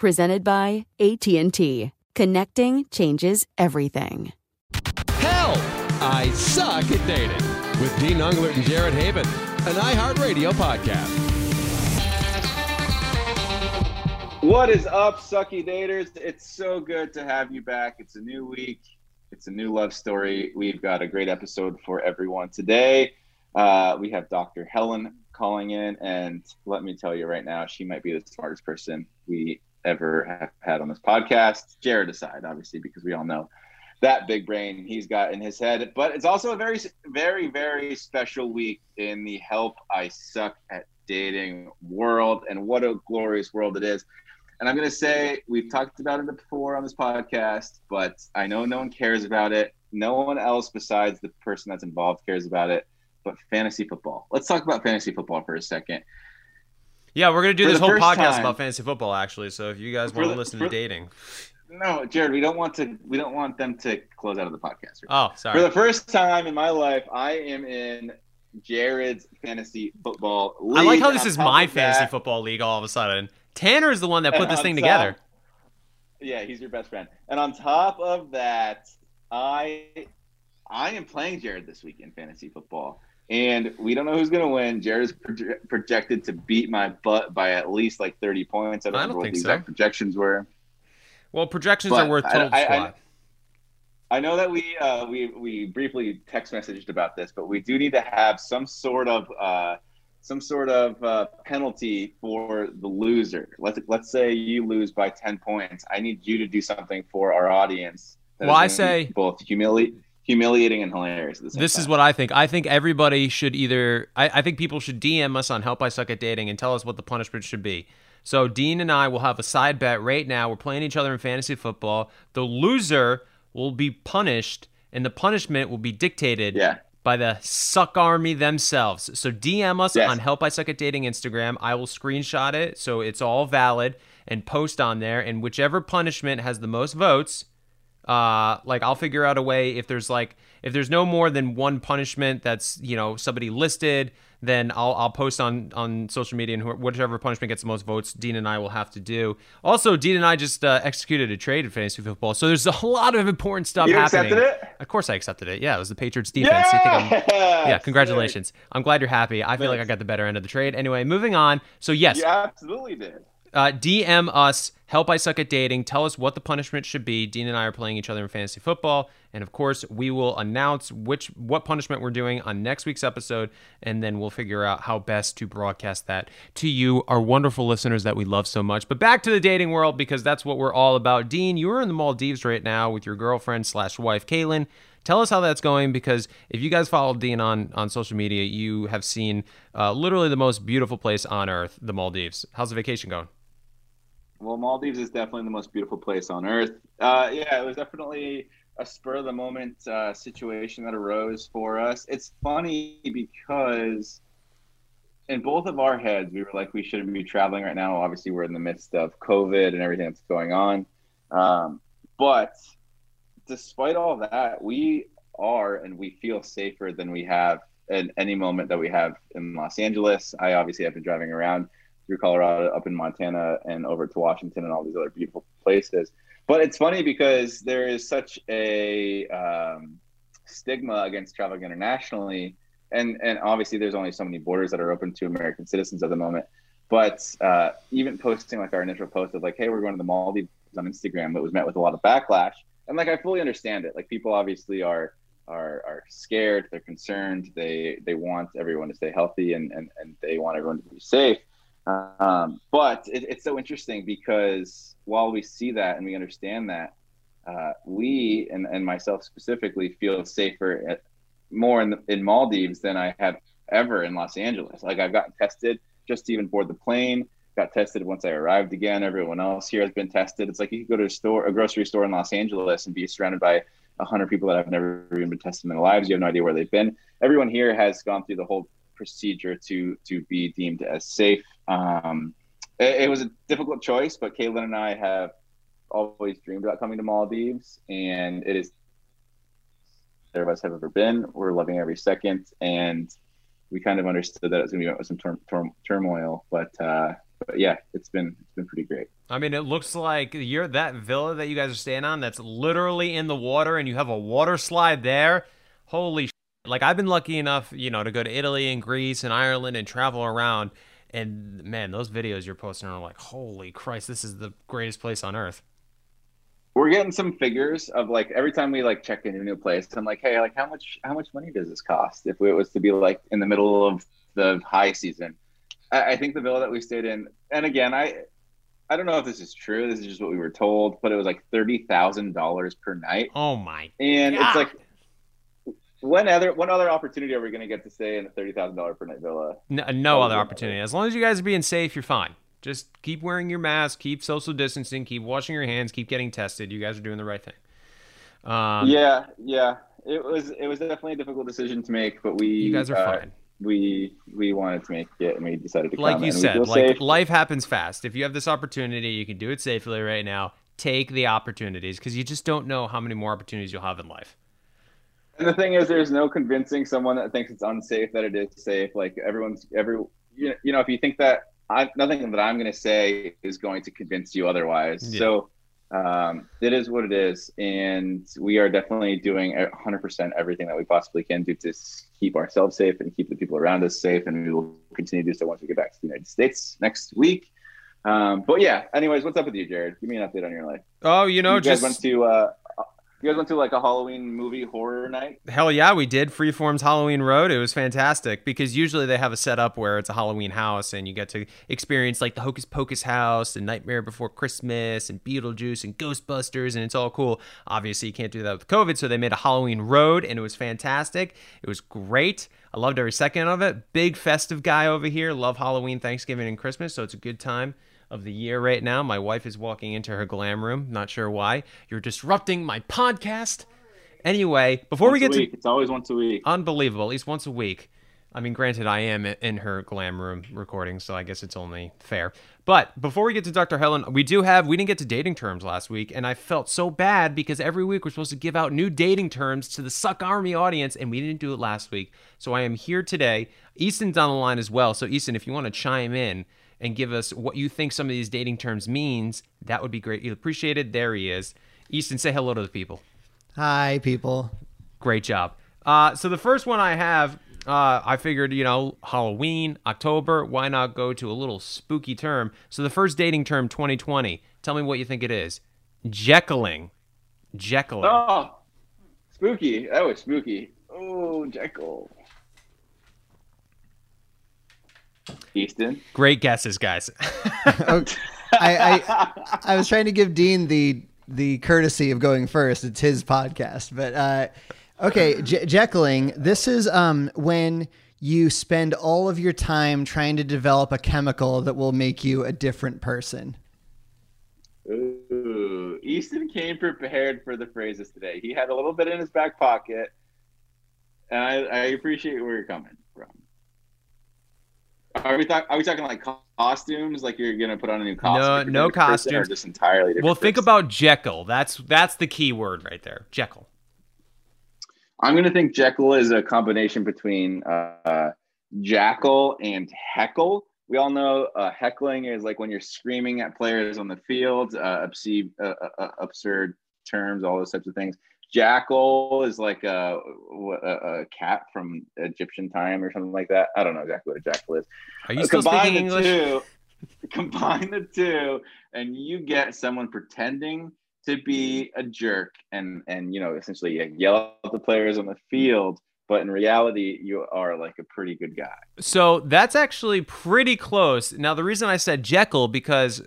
Presented by AT&T. Connecting changes everything. Hell, I suck at dating with Dean Unglert and Jared Haibon, an iHeartRadio podcast. What is up, sucky daters? It's so good to have you back. It's a new week. It's a new love story. We've got a great episode for everyone today. Uh, we have Dr. Helen calling in, and let me tell you right now, she might be the smartest person we ever have had on this podcast. Jared aside, obviously, because we all know that big brain he's got in his head. But it's also a very, very, very special week in the help I suck at dating world, and what a glorious world it is. And I'm going to say, we've talked about it before on this podcast, but I know no one cares about it. No one else besides the person that's involved cares about it. But fantasy football. Let's talk about fantasy football for a second. Yeah, we're gonna do For this whole podcast time- about fantasy football, actually. So if you guys want to listen for- to dating, No, Jared, we don't want to. We don't want them to close out of the podcast. oh, sorry. For the first time in my life, I am in Jared's fantasy football league. I like how this is my fantasy that- football league all of a sudden. Tanner is the one that put and this thing top- together. Yeah, he's your best friend. And on top of that, I I am playing Jared this week in fantasy football. And we don't know who's going to win. Jared is projected to beat my butt by at least like 30 points. I don't, I don't remember what think the so. exact projections were. Well, projections But are worth total I- I- squat. I know that we uh, we we briefly text messaged about this, but we do need to have some sort of uh, some sort of uh, penalty for the loser. Let's let's say you lose by ten points. I need you to do something for our audience. that Well, I say- both humili- humiliating and hilarious. At the same This is what I think. I think everybody should either. I, I think people should DM us on Help I Suck at Dating and tell us what the punishment should be. So Dean and I will have a side bet right now. We're playing each other in fantasy football. The loser will be punished, and the punishment will be dictated Yeah. by the Suck Army themselves. So DM us Yes. on Help I Suck at Dating Instagram. I will screenshot it so it's all valid and post on there. And whichever punishment has the most votes, uh like i'll figure out a way if there's like if there's no more than one punishment that's you know somebody listed then i'll i'll post on on social media and wh- whichever punishment gets the most votes dean and i will have to do. Also dean and i just uh, executed a trade in fantasy football so there's a lot of important stuff You happening. accepted it? of course i accepted it. Yeah it was the patriots defense. You think I'm- Yeah, yeah congratulations. I'm glad you're happy. I feel like i got the better end of the trade. Anyway moving on. So yes. You absolutely did. Uh, DM us, help I suck at dating. Tell us what the punishment should be. Dean and I are playing each other in fantasy football, and of course, we will announce which what punishment we're doing on next week's episode, and then we'll figure out how best to broadcast that to you, our wonderful listeners that we love so much. But back to the dating world because that's what we're all about. Dean, you are in the Maldives right now with your girlfriend slash wife, Caelynn. Tell us how that's going because if you guys follow Dean on, on social media, you have seen uh, literally the most beautiful place on earth, the Maldives. How's the vacation going? Well, Maldives is definitely the most beautiful place on earth. Uh, yeah, it was definitely a spur of the moment uh, situation that arose for us. It's funny because in both of our heads, we were like, we shouldn't be traveling right now. Obviously, we're in the midst of COVID and everything that's going on. Um, but despite all that, we are and we feel safer than we have in any moment that we have in Los Angeles. I obviously have been driving around through Colorado, up in Montana, and over to Washington and all these other beautiful places. But it's funny because there is such a um, stigma against traveling internationally, and and obviously there's only so many borders that are open to American citizens at the moment. But uh, even posting like our initial post of like, "Hey, we're going to the Maldives" on Instagram, it was met with a lot of backlash. And like, I fully understand it. Like, people obviously are are are scared, they're concerned, they they want everyone to stay healthy, and and, and they want everyone to be safe. Um, but it, it's so interesting because while we see that and we understand that, uh, we and, and myself specifically feel safer at, more in, the, in Maldives than I have ever in Los Angeles. Like I've gotten tested just to even board the plane. Got tested once I arrived again. Everyone else here has been tested. It's like you could go to a store, a grocery store in Los Angeles, and be surrounded by hundred people that have never even been tested in their lives. You have no idea where they've been. Everyone here has gone through the whole procedure to to be deemed as safe. Um, it, it was a difficult choice, but Caelynn and I have always dreamed about coming to Maldives, and it is there of us have ever been. We're loving every second, and we kind of understood that it was going to be some tur- turmoil, but uh, but yeah, it's been it's been pretty great. I mean, it looks like you're that villa that you guys are staying on. That's literally in the water, and you have a water slide there. Holy! Like I've been lucky enough, you know, to go to Italy and Greece and Ireland and travel around. And man, those videos you're posting are like, holy Christ, this is the greatest place on earth. We're getting some figures of like every time we like check into a new place i'm like hey like how much how much money does this cost? If it was to be like in the middle of the high season. I, I, think the villa that we stayed in and again i i don't know if this is true this is just what we were told but it was like $30000 per night. Oh my and God. it's like when other one other opportunity are we going to get to stay in a $30000 per night villa no, no other opportunity as long as you guys are being safe you're fine just keep wearing your mask, keep social distancing, keep washing your hands, keep getting tested. You guys are doing the right thing. Um, yeah, yeah. It was it was definitely a difficult decision to make, but we you guys are uh, fine. We we wanted to make it, and we decided to. Like you said, like safe. life happens fast. If you have this opportunity, you can do it safely right now. Take the opportunities because you just don't know how many more opportunities you'll have in life. And the thing is, there's no convincing someone that thinks it's unsafe that it is safe. Like everyone's every you know, if you think that I, nothing that I'm going to say is going to convince you otherwise. Yeah. So um, it is what it is, and we are definitely doing 100% everything that we possibly can do to keep ourselves safe and keep the people around us safe, and we will continue to do so once we get back to the United States next week. Um, but yeah, anyways, what's up with you, Jared? Give me an update on your life. Oh, you know, you just went to uh, you guys went to like a Halloween movie horror night? Hell yeah, we did. Freeform's Halloween Road. It was fantastic because usually they have a setup where it's a Halloween house and you get to experience like the Hocus Pocus house and Nightmare Before Christmas and Beetlejuice and Ghostbusters and it's all cool. Obviously, you can't do that with COVID, so they made a Halloween Road and it was fantastic. It was great. I loved every second of it. Big festive guy over here. Love Halloween, Thanksgiving, and Christmas, so it's a good time of the year right now. My wife is walking into her glam room. Not sure why. You're disrupting my podcast. Anyway, before once we get to it's always once a week. Unbelievable. At least once a week. I mean, granted, I am in her glam room recording, so I guess it's only fair. But before we get to Dr. Helen, we do have, we didn't get to dating terms last week, and I felt so bad because every week we're supposed to give out new dating terms to the Suck Army audience, and we didn't do it last week. So I am here today. Easton's on the line as well. So, Easton, if you want to chime in, and give us what you think some of these dating terms means, that would be great. You appreciated. There he is. Easton, say hello to the people. Hi, people. Great job. Uh, so the first one I have, uh, I figured, you know, Halloween, October, why not go to a little spooky term? So the first dating term, 2020. Tell me what you think it is. Jekyling. Jekyll. Oh, spooky. That was spooky. Oh, Jekyll. Easton. Great guesses, guys. I, I I was trying to give Dean the the courtesy of going first. It's his podcast, but uh, okay, J- Jekyling. This is um when you spend all of your time trying to develop a chemical that will make you a different person. Ooh, Easton came prepared for the phrases today. He had a little bit in his back pocket, and I, I appreciate where you're coming from. Are we, talk, are we talking like costumes? Like you're gonna put on a new costume? No, no a different person, costumes. Just entirely different. Well, think person? about Jekyll. That's that's the key word right there. Jekyll. I'm gonna think Jekyll is a combination between uh, Jackal and Heckle. We all know uh, heckling is like when you're screaming at players on the field, uh, obscene, uh, uh, absurd terms, all those types of things. Jackal is like a, a, a cat from Egyptian time or something like that. I don't know exactly what a jackal is. Are you Uh, still combine speaking the English? Two, combine the two, and you get someone pretending to be a jerk and and you know essentially yell at the players on the field, but in reality you are like a pretty good guy. So that's actually pretty close. Now, the reason I said Jekyll because,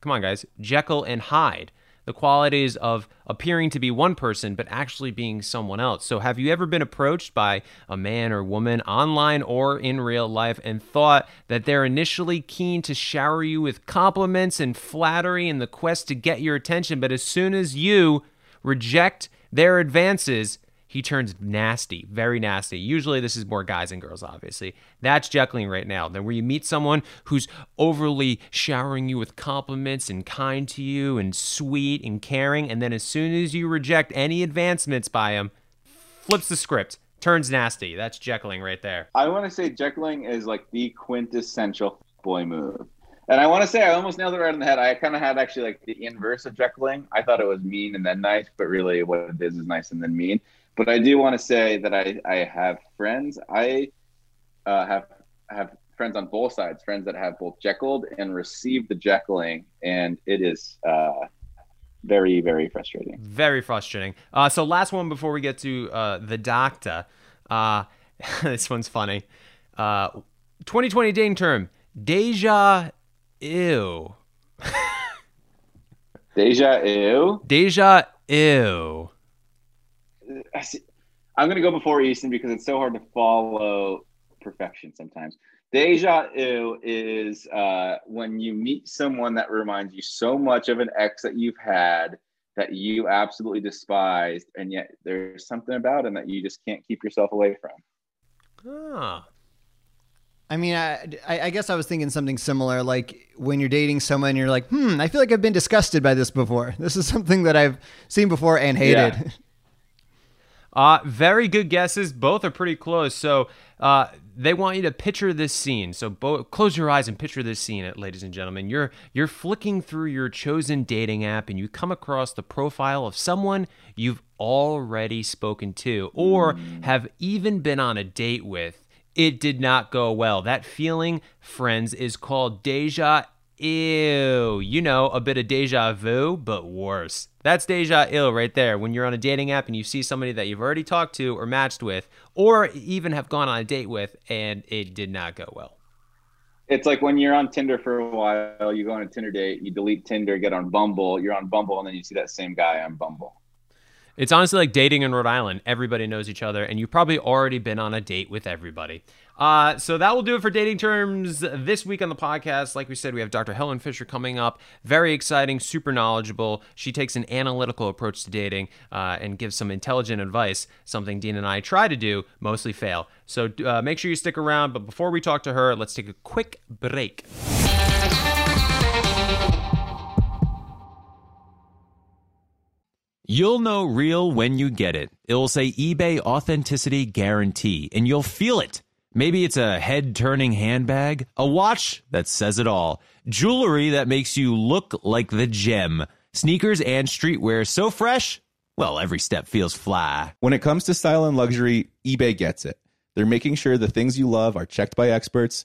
come on, guys, Jekyll and Hyde, the qualities of appearing to be one person but actually being someone else. So, have you ever been approached by a man or woman online or in real life and thought that they're initially keen to shower you with compliments and flattery in the quest to get your attention, but as soon as you reject their advances, he turns nasty, very nasty. Usually, this is more guys and girls, obviously. That's Jekyll right now. Then, where you meet someone who's overly showering you with compliments and kind to you and sweet and caring, and then as soon as you reject any advancements by him, flips the script, turns nasty. That's Jekyll right there. I want to say Jekyling is like the quintessential boy move. And I want to say I almost nailed it right on the head. I kind of had actually like the inverse of Jekyling. I thought it was mean and then nice, but really what it is is nice and then mean. But I do want to say that I, I have friends. I uh, have have friends on both sides, friends that have both Jekylled and received the Jekyling, and it is uh, very very frustrating. Very frustrating. Uh, so last one before we get to uh, the doctor. Uh, this one's funny. Uh, 2020 dating term deja ew. Deja ew. Deja ew. I see- I'm going to go before Easton because it's so hard to follow perfection sometimes. Deja ew is uh, when you meet someone that reminds you so much of an ex that you've had that you absolutely despised, and yet there's something about him that you just can't keep yourself away from. Ah. I mean, I, I I guess I was thinking something similar. Like when you're dating someone, you're like, hmm, I feel like I've been disgusted by this before. This is something that I've seen before and hated. Uh, very good guesses. Both are pretty close. So uh, they want you to picture this scene. So bo- close your eyes and picture this scene, ladies and gentlemen. You're you're flicking through your chosen dating app and you come across the profile of someone you've already spoken to or have even been on a date with. It did not go well. That feeling, friends, is called deja ew. You know, a bit of deja vu, but worse. That's deja ill right there. When you're on a dating app and you see somebody that you've already talked to or matched with, or even have gone on a date with, and it did not go well. It's like when you're on Tinder for a while, you go on a Tinder date, you delete Tinder, get on Bumble, you're on Bumble, and then you see that same guy on Bumble. It's honestly like dating in Rhode Island. Everybody knows each other, and you've probably already been on a date with everybody. Uh, so that will do it for dating terms this week on the podcast. Like we said, we have Dr. Helen Fisher coming up. Very exciting, super knowledgeable. She takes an analytical approach to dating uh, and gives some intelligent advice, something Dean and I try to do, mostly fail. So uh, make sure you stick around. But before we talk to her, let's take a quick break. You'll know real when you get it. It'll say eBay Authenticity Guarantee, and you'll feel it. Maybe it's a head turning handbag, a watch that says it all, jewelry that makes you look like the gem, sneakers and streetwear so fresh, well, every step feels fly. When it comes to style and luxury, eBay gets it. They're making sure the things you love are checked by experts,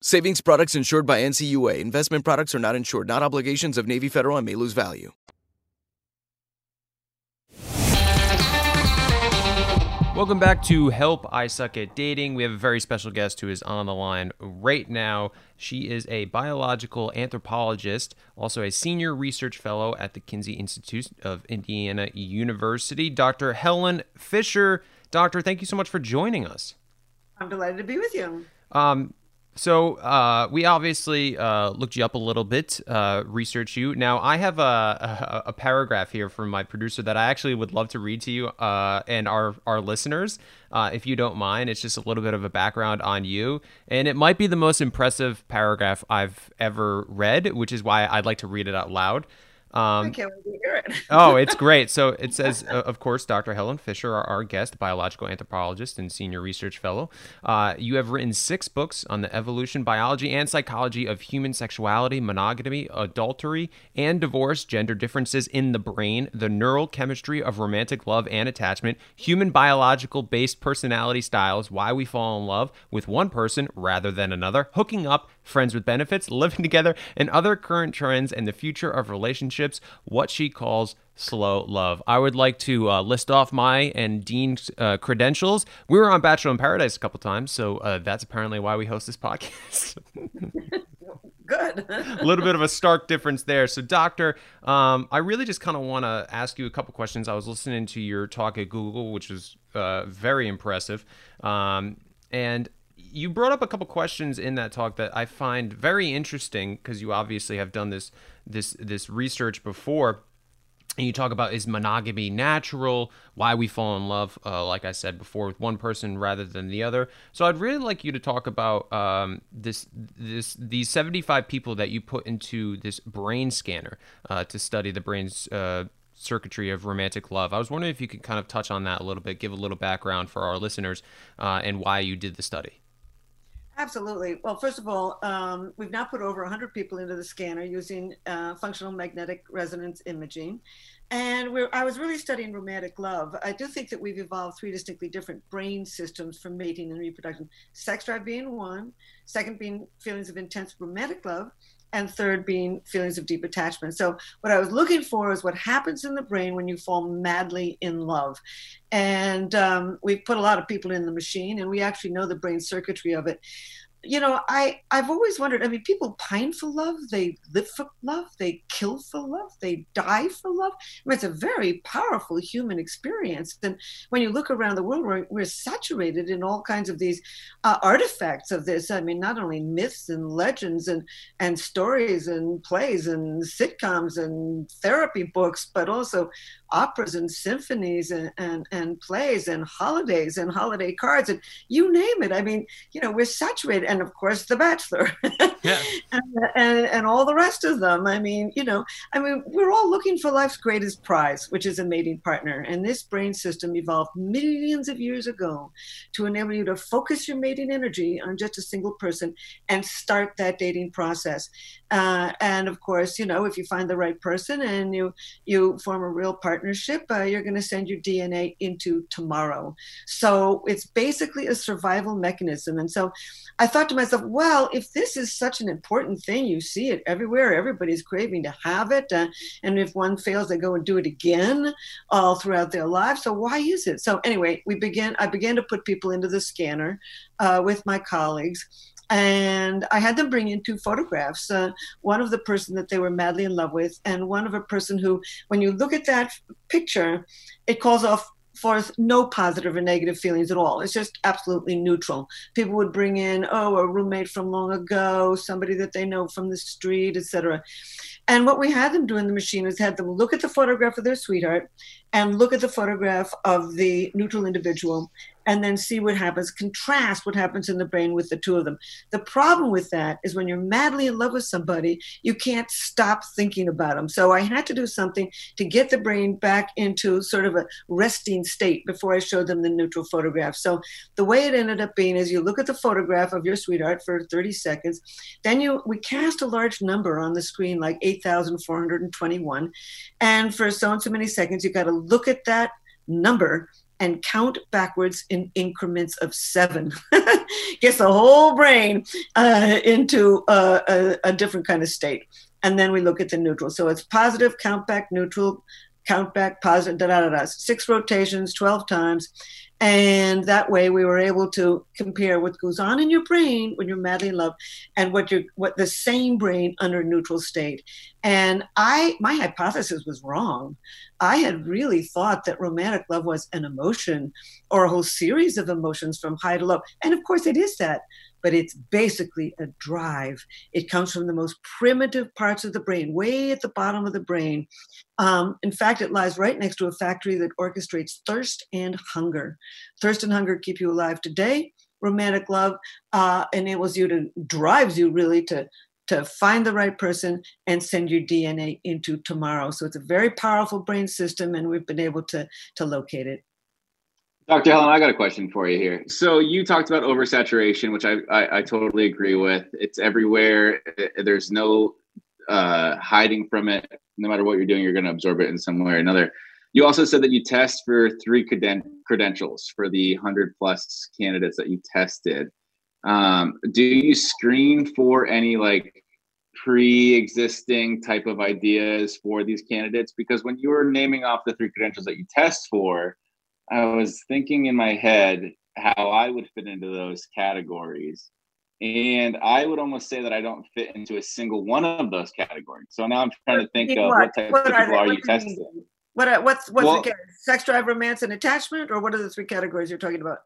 Savings products insured by NCUA. Investment products are not insured, not obligations of Navy Federal and may lose value. Welcome back to Help I Suck at Dating. We have a very special guest who is on the line right now. She is a biological anthropologist, also a senior research fellow at the Kinsey Institute of Indiana University. Dr. Helen Fisher. Doctor, thank you so much for joining us. I'm delighted to be with you. Um, so uh, we obviously uh, looked you up a little bit, uh, research you. Now I have a, a, a, paragraph here from my producer that I actually would love to read to you uh, and our our listeners, uh, if you don't mind. It's just a little bit of a background on you, and it might be the most impressive paragraph I've ever read, which is why I'd like to read it out loud. Um, I can't wait to hear it. oh, it's great. So it says, uh, of course, Dr. Helen Fisher, our, our, guest, biological anthropologist and senior research fellow. Uh, you have written six books on the evolution, biology, and psychology of human sexuality, monogamy, adultery, and divorce, gender differences in the brain, the neural chemistry of romantic love and attachment, human biological based personality styles, why we fall in love with one person rather than another, hooking up, friends with benefits, living together, and other current trends and the future of relationships, what she calls slow love. I would like to uh, list off my and Dean's uh, credentials. We were on Bachelor in Paradise a couple times, so uh, that's apparently why we host this podcast. Good. a little bit of a stark difference there. So, Doctor, um, I really just kind of want to ask you a couple questions. I was listening to your talk at Google, which was uh, very impressive. Um, and you brought up a couple questions in that talk that I find very interesting because you obviously have done this this this research before. And you talk about is monogamy natural? Why we fall in love, uh, like I said before, with one person rather than the other. So I'd really like you to talk about um, this this these seventy five people that you put into this brain scanner uh, to study the brain's uh, circuitry of romantic love. I was wondering if you could kind of touch on that a little bit, give a little background for our listeners, uh, and why you did the study. Absolutely. Well, first of all, um, we've now put over 100 people into the scanner using uh, functional magnetic resonance imaging. And I was really studying romantic love. I do think that we've evolved three distinctly different brain systems for mating and reproduction. Sex drive being one, second being feelings of intense romantic love, and third being feelings of deep attachment. So, what I was looking for is what happens in the brain when you fall madly in love. And um, we put a lot of people in the machine, and we actually know the brain circuitry of it you know, I I've always wondered. I mean, people pine for love, they live for love, they kill for love, they die for love. I mean, it's a very powerful human experience. And when you look around the world, we're, we're saturated in all kinds of these uh, artifacts of this. I mean, not only myths and legends and and stories and plays and sitcoms and therapy books, but also operas and symphonies and, and, and plays and holidays and holiday cards and you name it. I mean, you know, we're saturated. And of course, The Bachelor yeah. and, and, and all the rest of them. I mean, you know, I mean, we're all looking for life's greatest prize, which is a mating partner. And this brain system evolved millions of years ago to enable you to focus your mating energy on just a single person and start that dating process. Uh, and of course, you know, if you find the right person and you you form a real partnership, uh, you're going to send your DNA into tomorrow. So it's basically a survival mechanism. And so I thought thought to myself, well, if this is such an important thing, you see it everywhere. Everybody's craving to have it, uh, and if one fails, they go and do it again all throughout their lives. So why is it? So anyway, we began. I began to put people into the scanner uh, with my colleagues and I had them bring in two photographs. Uh, one of the person that they were madly in love with, and one of a person who, when you look at that picture, it calls off forth no positive or negative feelings at all. It's just absolutely neutral. People would bring in, oh, a roommate from long ago, somebody that they know from the street, etc. And what we had them do in the machine was had them look at the photograph of their sweetheart and look at the photograph of the neutral individual and then see what happens, contrast what happens in the brain with the two of them. The problem with that is when you're madly in love with somebody, you can't stop thinking about them. So I had to do something to get the brain back into sort of a resting state before I showed them the neutral photograph. So the way it ended up being is you look at the photograph of your sweetheart for 30 seconds, then you we cast a large number on the screen like 8,421. And for so and so many seconds, you've got to look at that number and count backwards in increments of seven. Gets the whole brain uh, into a, a, a, different kind of state. And then we look at the neutral. So it's positive, count back, neutral, count back, positive, da da da da. Six rotations, 12 times. And that way we were able to compare what goes on in your brain when you're madly in love and what you what the same brain under neutral state. And I my hypothesis was wrong. I had really thought that romantic love was an emotion or a whole series of emotions from high to low. And of course it is that but it's basically a drive. It comes from the most primitive parts of the brain, way at the bottom of the brain. Um, in fact, it lies right next to a factory that orchestrates thirst and hunger. Thirst and hunger keep you alive today. Romantic love uh, enables you to, drives you really to to find the right person and send your DNA into tomorrow. So it's a very powerful brain system, and we've been able to to locate it. Dr. Helen, I got a question for you here. So you talked about oversaturation, which I, I, I totally agree with. It's everywhere. There's no uh, hiding from it. No matter what you're doing, you're going to absorb it in some way or another. You also said that you test for three creden- credentials for the 100 plus candidates that you tested. Um, do you screen for any like pre-existing type of ideas for these candidates? Because when you were naming off the three credentials that you test for, I was thinking in my head how I would fit into those categories. And I would almost say that I don't fit into a single one of those categories. So now I'm trying to think of what, type what of people are, are you testing? What are, what's what's well, the sex drive, romance, and attachment, or what are the three categories you're talking about?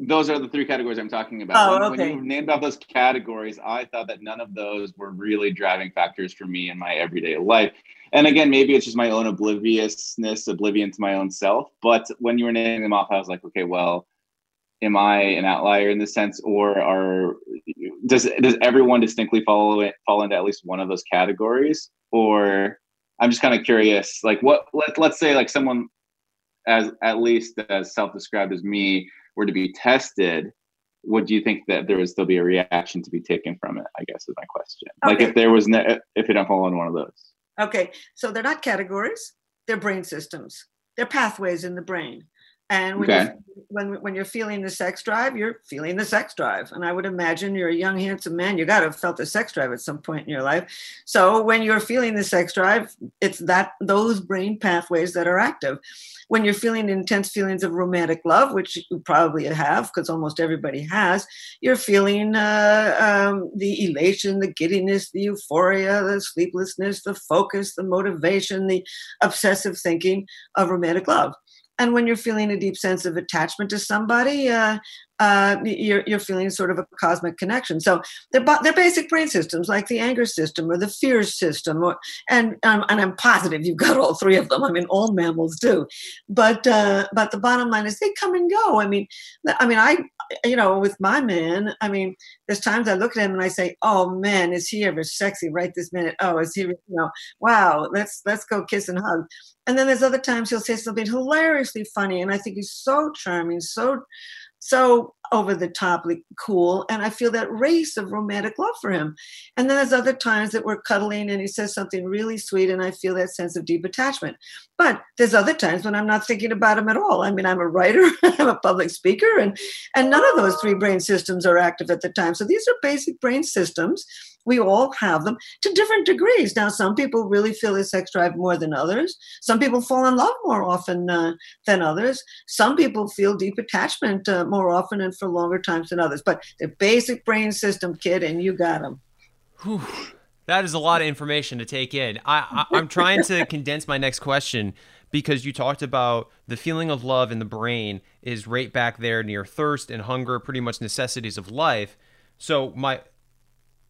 Those are the three categories I'm talking about. Oh, when, okay. when you named off those categories, I thought that none of those were really driving factors for me in my everyday life and again, maybe it's just my own obliviousness, oblivion to my own self. But when you were naming them off, I was like, okay, well, am I an outlier in this sense, or are does does everyone distinctly follow it, fall into at least one of those categories? Or I'm just kind of curious, like what let let's say like someone as at least as self-described as me were to be tested would you think that there would still be a reaction to be taken from it i guess is my question okay. like if there was no if it don't fall in one of those Okay, so they're not categories, they're brain systems. They're pathways in the brain. And when, okay. you're, when, when you're feeling the sex drive, you're feeling the sex drive. And I would imagine you're a young, handsome man. You got to have felt the sex drive at some point in your life. So when you're feeling the sex drive, it's that those brain pathways that are active. When you're feeling intense feelings of romantic love, which you probably have because almost everybody has, you're feeling uh, um, the elation, the giddiness, the euphoria, the sleeplessness, the focus, the motivation, the obsessive thinking of romantic love and when you're feeling a deep sense of attachment to somebody, uh, uh, you're, you're feeling sort of a cosmic connection. So they're, they're basic brain systems like the anger system or the fear system. Or, and, um, and I'm positive you've got all three of them. I mean, all mammals do. But, uh, but the bottom line is they come and go. I mean, I mean, I, you know, with my man, I mean, there's times I look at him and I say, "Oh man, is he ever sexy right this minute? Oh, is he, you know, wow, let's let's go kiss and hug." And then there's other times he'll say something hilariously funny, and I think he's so charming, so so over the top, cool. And I feel that race of romantic love for him. And then there's other times that we're cuddling and he says something really sweet and I feel that sense of deep attachment. But there's other times when I'm not thinking about him at all. I mean, I'm a writer, I'm a public speaker, and and none of those three brain systems are active at the time. So these are basic brain systems we all have them to different degrees. Now, some people really feel a sex drive more than others. Some people fall in love more often uh, than others. Some people feel deep attachment uh, more often and for longer times than others. But the basic brain system, kid, and you got them. Whew. That is a lot of information to take in. I, I, I'm trying to condense my next question because you talked about the feeling of love in the brain is right back there near thirst and hunger, pretty much necessities of life. So my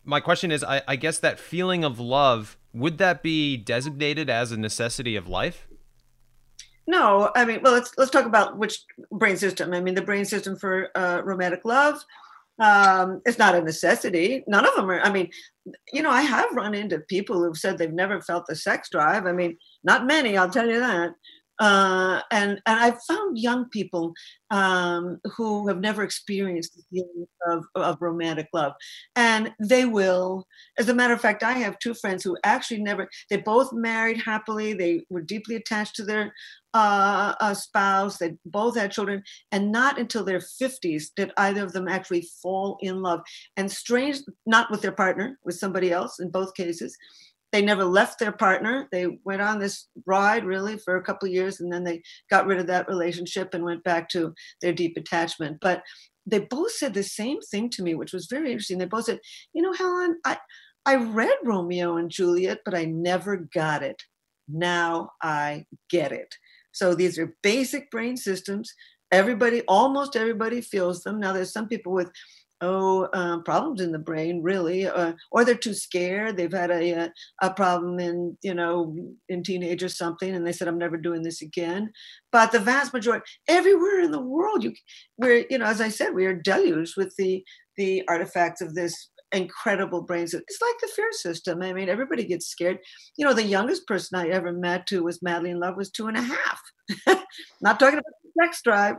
my question is I, I guess that feeling of love would that be designated as a necessity of life no i mean well let's let's talk about which brain system. I mean the brain system for uh, romantic love um, it's not a necessity. None of them are i mean you know i have run into people who've said they've never felt the sex drive. I mean not many i'll tell you that uh, and and I've found young people um, who have never experienced the feeling of, of romantic love, and they will. As a matter of fact, I have two friends who actually never. They both married happily. They were deeply attached to their uh, uh, spouse. They both had children, and not until their fifties did either of them actually fall in love. And strange, not with their partner, with somebody else in both cases they never left their partner. They went on this ride really for a couple of years and then they got rid of that relationship and went back to their deep attachment. But they both said the same thing to me, which was very interesting. They both said, You know, Helen, I, I read Romeo and Juliet, but I never got it. Now I get it. So these are basic brain systems. Everybody, almost everybody feels them. Now, there's some people with oh uh, problems in the brain really uh, or they're too scared. They've had a, a, uh, a problem in you know in teenage or something and they said i'm never doing this again. But the vast majority everywhere in the world you we're you know as i said we are deluged with the the artifacts of this incredible brains it's like the fear system. I mean everybody gets scared. You know the youngest person i ever met who was madly in love was two and a half. Not talking about sex drive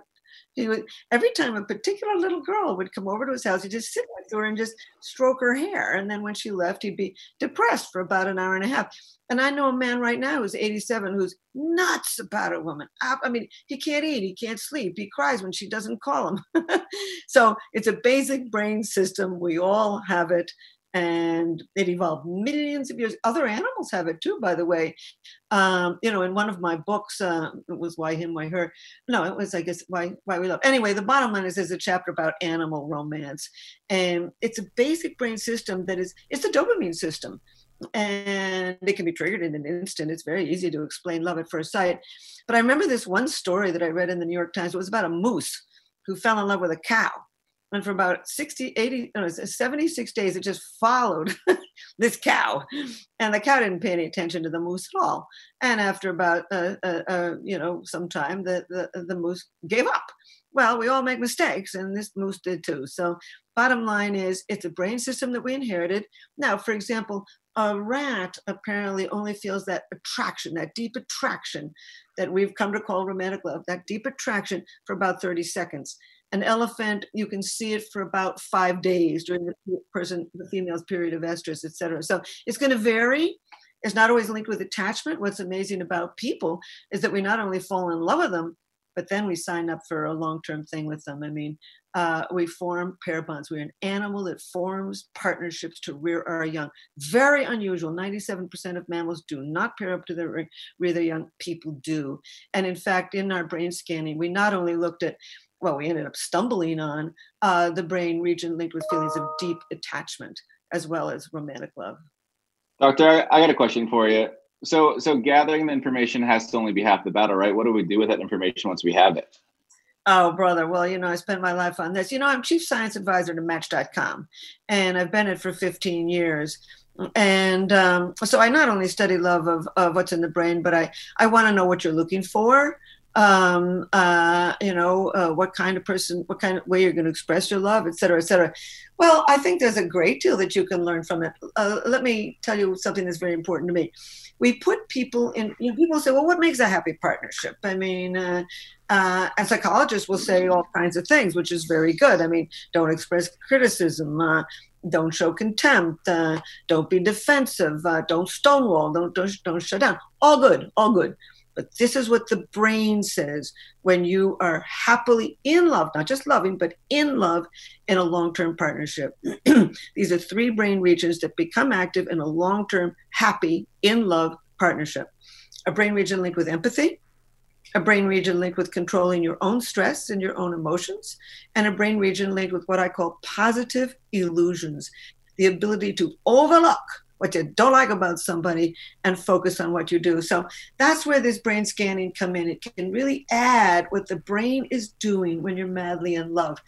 he would every time a particular little girl would come over to his house, he'd just sit next to her and just stroke her hair. And then when she left, he'd be depressed for about an hour and a half. And I know a man right now who's 87 who's nuts about a woman. I mean, he can't eat, he can't sleep, he cries when she doesn't call him. so it's a basic brain system. We all have it and it evolved millions of years. Other animals have it too, by the way. Um, you know, in one of my books, uh, it was Why Him, Why Her. No, it was, I guess, Why Why We Love. Anyway, the bottom line is there's a chapter about animal romance, and it's a basic brain system that is it's a dopamine system. And it can be triggered in an instant. It's very easy to explain love at first sight. But I remember this one story that I read in the New York Times. It was about a moose who fell in love with a cow and for about 60 80 no, 76 days it just followed this cow. And the cow didn't pay any attention to the moose at all. And after about uh, uh, uh, you know some time the, the, the moose gave up. Well we all make mistakes and this moose did too. So bottom line is it's a brain system that we inherited. Now for example a rat apparently only feels that attraction that deep attraction that we've come to call romantic love that deep attraction for about 30 seconds an elephant, you can see it for about five days during the person, the female's period of estrus, et cetera. So it's going to vary. It's not always linked with attachment. What's amazing about people is that we not only fall in love with them, but then we sign up for a long-term thing with them. I mean, uh, we form pair bonds. We're an animal that forms partnerships to rear our young. Very unusual. 97% of mammals do not pair up to their rear their young. People do. And in fact, in our brain scanning, we not only looked at well, we ended up stumbling on uh, the brain region linked with feelings of deep attachment as well as romantic love. Doctor, I got a question for you. So, so gathering the information has to only be half the battle, right? What do we do with that information once we have it? Oh, brother. Well, you know, I spent my life on this. You know, I'm chief science advisor to Match.com, and I've been it for 15 years. And um, so I not only study love of, of what's in the brain, but I, I want to know what you're looking for um, uh, you know, uh, what kind of person, what kind of way you're going to express your love, et cetera, et cetera. Well, I think there's a great deal that you can learn from it. Uh, let me tell you something that's very important to me. We put people in, you know, people say, well, what makes a happy partnership? I mean, uh, Uh, and psychologists will say all kinds of things, which is very good. I mean, don't express criticism, uh, don't show contempt, uh, don't be defensive, uh, don't stonewall, don't, don't don't shut down. All good, all good. But this is what the brain says when you are happily in love, not just loving, but in love in a long term partnership. These are three brain regions that become active in a long term, happy, in love partnership. A brain region linked with empathy, a brain region linked with controlling your own stress and your own emotions, and a brain region linked with what I call positive illusions the ability to overlook what you don't like about somebody and focus on what you do. So that's where this brain scanning come in. It can really add what the brain is doing when you're madly in love.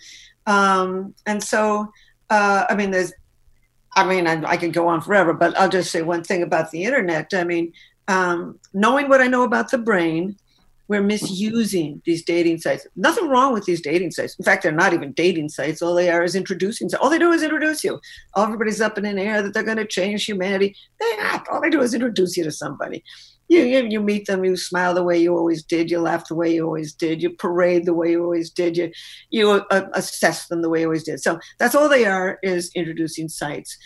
Um, and so, uh, I mean, there's, I mean, I, I go on forever, but I'll just say one thing about the internet. I mean, um, knowing what I know about the brain, we're misusing these dating sites. Nothing wrong with these dating sites. In fact, they're not even dating sites. All they are is introducing. All they do is introduce you. Everybody's up in an air that they're going to change humanity. They not. All they do is introduce you to somebody. You, you, you meet them, you smile the way you always did, you laugh the way you always did, you parade the way you always did, you you uh, assess them the way you always did. So that's all they are is introducing sites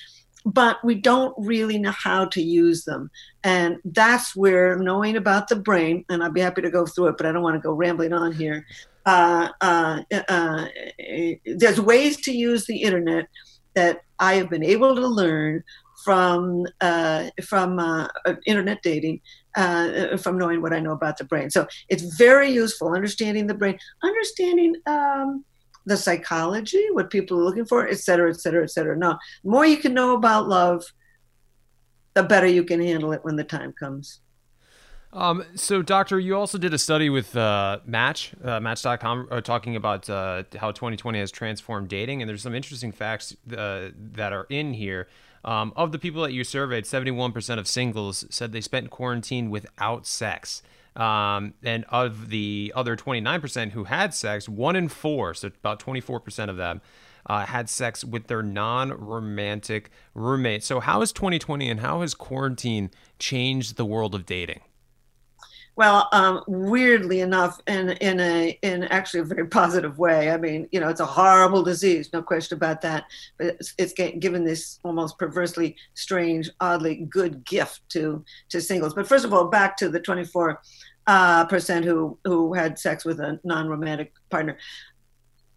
but we don't really know how to use them. And that's where knowing about the brain, and I'd be happy to go through it, but I don't want to go rambling on here. Uh, uh, uh, there's ways to use the internet that I have been able to learn from uh, from uh, internet dating, uh, from knowing what I know about the brain. So it's very useful understanding the brain, understanding. Um, the psychology, what people are looking for, et cetera, et cetera, et cetera. No, the more you can know about love, the better you can handle it when the time comes. Um, so, Doctor, you also did a study with uh, Match, uh, Match.com, uh, talking about uh, how 2020 has transformed dating. And there's some interesting facts uh, that are in here. Um, of the people that you surveyed, 71% of singles said they spent quarantine without sex. Um, and of the other 29% who had sex, one in four, so about 24% of them, uh, had sex with their non romantic roommate. So, how has 2020 and how has quarantine changed the world of dating? Well, um, weirdly enough, in in a in actually a very positive way. I mean, you know, it's a horrible disease, no question about that. But it's, it's given this almost perversely strange, oddly good gift to to singles. But first of all, back to the twenty four uh, percent who who had sex with a non romantic partner.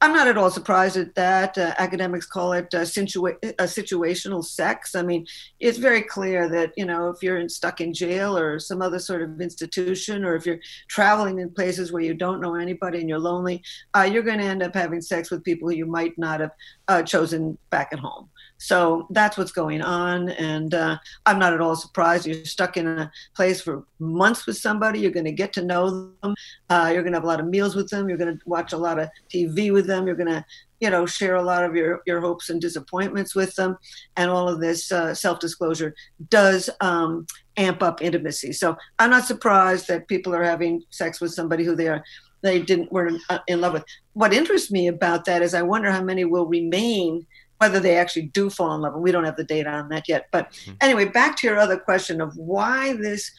I'm not at all surprised at that. Uh, academics call it uh, situa- a situational sex. I mean, it's very clear that you know if you're in, stuck in jail or some other sort of institution, or if you're traveling in places where you don't know anybody and you're lonely, uh, you're going to end up having sex with people you might not have uh, chosen back at home. So that's what's going on. And uh, I'm not at all surprised. You're stuck in a place for months with somebody. You're going to get to know them. Uh, you're going to have a lot of meals with them. You're going to watch a lot of TV with them. You're going to, you know, share a lot of your, your hopes and disappointments with them. And all of this uh, self disclosure does um, amp up intimacy. So I'm not surprised that people are having sex with somebody who they are they didn't were in, uh, in love with. What interests me about that is I wonder how many will remain whether they actually do fall in love. And we don't have the data on that yet. But mm-hmm. anyway, back to your other question of why this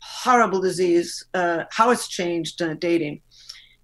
horrible disease, uh, how it's changed uh, dating.